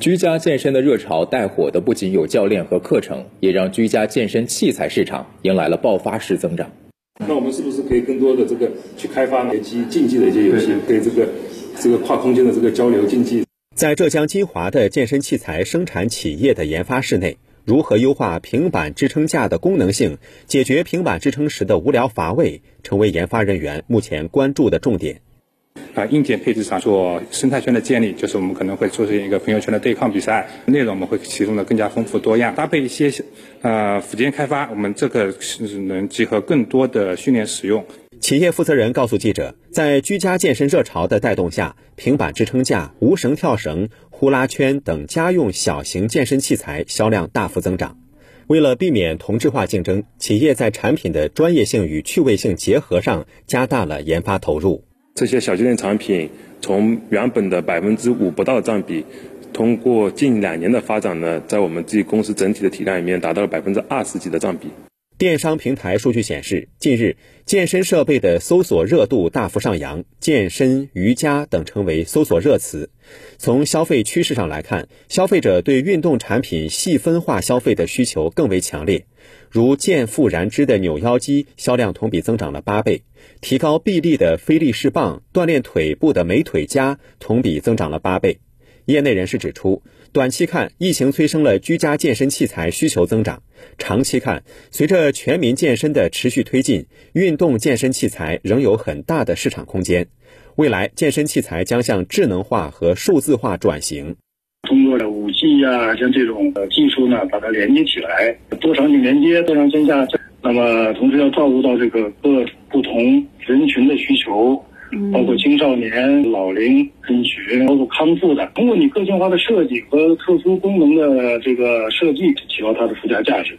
居家健身的热潮带火的不仅有教练和课程，也让居家健身器材市场迎来了爆发式增长。那我们是不是可以更多的这个去开发一些竞技的一些游戏，可以这个这个跨空间的这个交流竞技？在浙江金华的健身器材生产企业的研发室内。如何优化平板支撑架的功能性，解决平板支撑时的无聊乏味，成为研发人员目前关注的重点。啊，硬件配置上做生态圈的建立，就是我们可能会做成一个朋友圈的对抗比赛，内容我们会提供的更加丰富多样，搭配一些呃附件开发，我们这个是能集合更多的训练使用。企业负责人告诉记者，在居家健身热潮的带动下，平板支撑架、无绳跳绳、呼啦圈等家用小型健身器材销量大幅增长。为了避免同质化竞争，企业在产品的专业性与趣味性结合上加大了研发投入。这些小家电产品从原本的百分之五不到的占比，通过近两年的发展呢，在我们自己公司整体的体量里面达到了百分之二十几的占比。电商平台数据显示，近日健身设备的搜索热度大幅上扬，健身、瑜伽等成为搜索热词。从消费趋势上来看，消费者对运动产品细分化消费的需求更为强烈。如健腹燃脂的扭腰机销量同比增长了八倍，提高臂力的菲力士棒、锻炼腿部的美腿夹同比增长了八倍。业内人士指出，短期看，疫情催生了居家健身器材需求增长；长期看，随着全民健身的持续推进，运动健身器材仍有很大的市场空间。未来，健身器材将向智能化和数字化转型。通过的五 G 呀，像这种技术呢，把它连接起来，多场景连接，多场线下。那么，同时要照顾到这个各不同人群的需求。包括青少年、老龄人群，包括康复的，通过你个性化的设计和特殊功能的这个设计，提高它的附加价值。